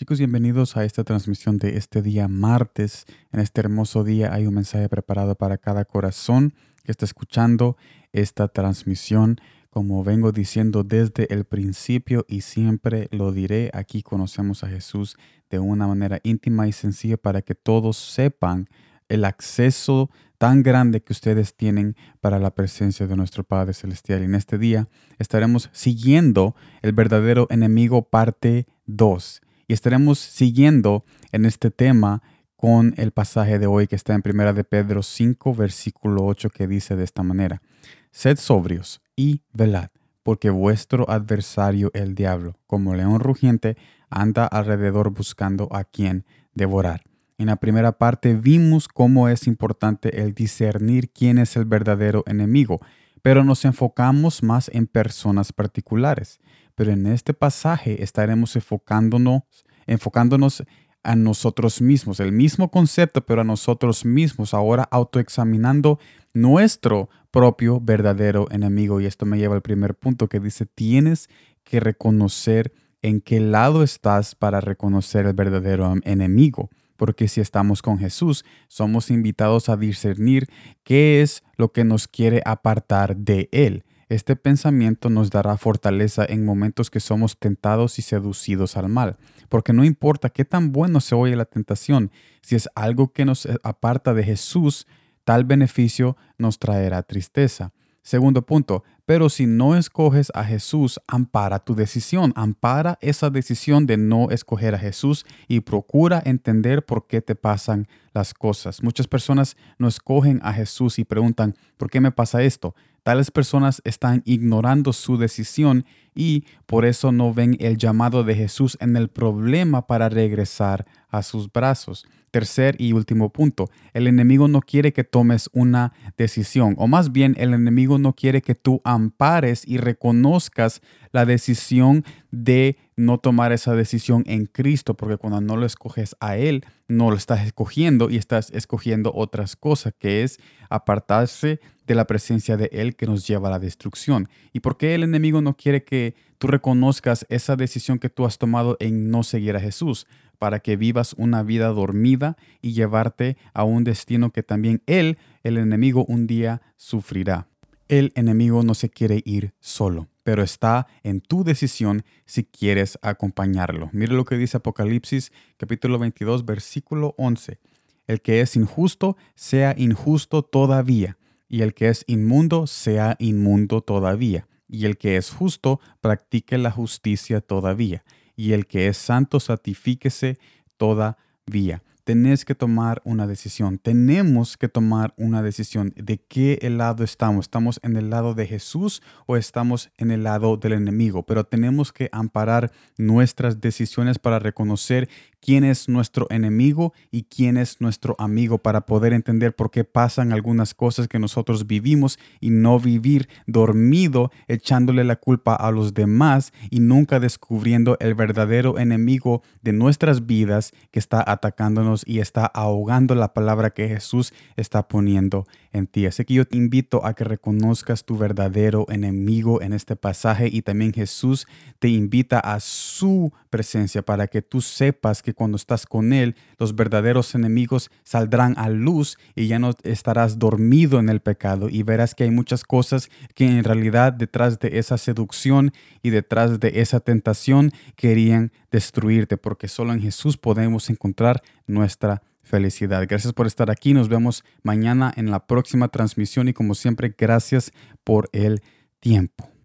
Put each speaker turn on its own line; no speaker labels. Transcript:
Chicos, bienvenidos a esta transmisión de este día martes. En este hermoso día hay un mensaje preparado para cada corazón que está escuchando esta transmisión. Como vengo diciendo desde el principio y siempre lo diré, aquí conocemos a Jesús de una manera íntima y sencilla para que todos sepan el acceso tan grande que ustedes tienen para la presencia de nuestro Padre Celestial. Y en este día estaremos siguiendo el verdadero enemigo parte 2 y estaremos siguiendo en este tema con el pasaje de hoy que está en Primera de Pedro 5, versículo 8, que dice de esta manera: Sed sobrios y velad, porque vuestro adversario el diablo, como león rugiente, anda alrededor buscando a quien devorar. En la primera parte vimos cómo es importante el discernir quién es el verdadero enemigo, pero nos enfocamos más en personas particulares. Pero en este pasaje estaremos enfocándonos, enfocándonos a nosotros mismos, el mismo concepto, pero a nosotros mismos, ahora autoexaminando nuestro propio verdadero enemigo. Y esto me lleva al primer punto que dice, tienes que reconocer en qué lado estás para reconocer el verdadero enemigo. Porque si estamos con Jesús, somos invitados a discernir qué es lo que nos quiere apartar de Él. Este pensamiento nos dará fortaleza en momentos que somos tentados y seducidos al mal, porque no importa qué tan bueno se oye la tentación, si es algo que nos aparta de Jesús, tal beneficio nos traerá tristeza. Segundo punto, pero si no escoges a Jesús, ampara tu decisión, ampara esa decisión de no escoger a Jesús y procura entender por qué te pasan las cosas. Muchas personas no escogen a Jesús y preguntan, ¿por qué me pasa esto? Tales personas están ignorando su decisión y por eso no ven el llamado de Jesús en el problema para regresar a sus brazos. Tercer y último punto, el enemigo no quiere que tomes una decisión, o más bien el enemigo no quiere que tú ampares y reconozcas la decisión de no tomar esa decisión en Cristo, porque cuando no lo escoges a Él, no lo estás escogiendo y estás escogiendo otras cosas, que es apartarse de la presencia de Él que nos lleva a la destrucción. ¿Y por qué el enemigo no quiere que tú reconozcas esa decisión que tú has tomado en no seguir a Jesús? para que vivas una vida dormida y llevarte a un destino que también Él, el enemigo, un día sufrirá. El enemigo no se quiere ir solo, pero está en tu decisión si quieres acompañarlo. Mire lo que dice Apocalipsis capítulo 22 versículo 11. El que es injusto, sea injusto todavía, y el que es inmundo, sea inmundo todavía, y el que es justo, practique la justicia todavía y el que es santo santifíquese todavía. Tenés que tomar una decisión. Tenemos que tomar una decisión de qué lado estamos. ¿Estamos en el lado de Jesús o estamos en el lado del enemigo? Pero tenemos que amparar nuestras decisiones para reconocer quién es nuestro enemigo y quién es nuestro amigo para poder entender por qué pasan algunas cosas que nosotros vivimos y no vivir dormido echándole la culpa a los demás y nunca descubriendo el verdadero enemigo de nuestras vidas que está atacándonos y está ahogando la palabra que Jesús está poniendo en ti. Así que yo te invito a que reconozcas tu verdadero enemigo en este pasaje y también Jesús te invita a su presencia para que tú sepas que cuando estás con Él, los verdaderos enemigos saldrán a luz y ya no estarás dormido en el pecado y verás que hay muchas cosas que en realidad detrás de esa seducción y detrás de esa tentación querían destruirte, porque solo en Jesús podemos encontrar nuestra felicidad. Gracias por estar aquí. Nos vemos mañana en la próxima transmisión y como siempre, gracias por el tiempo.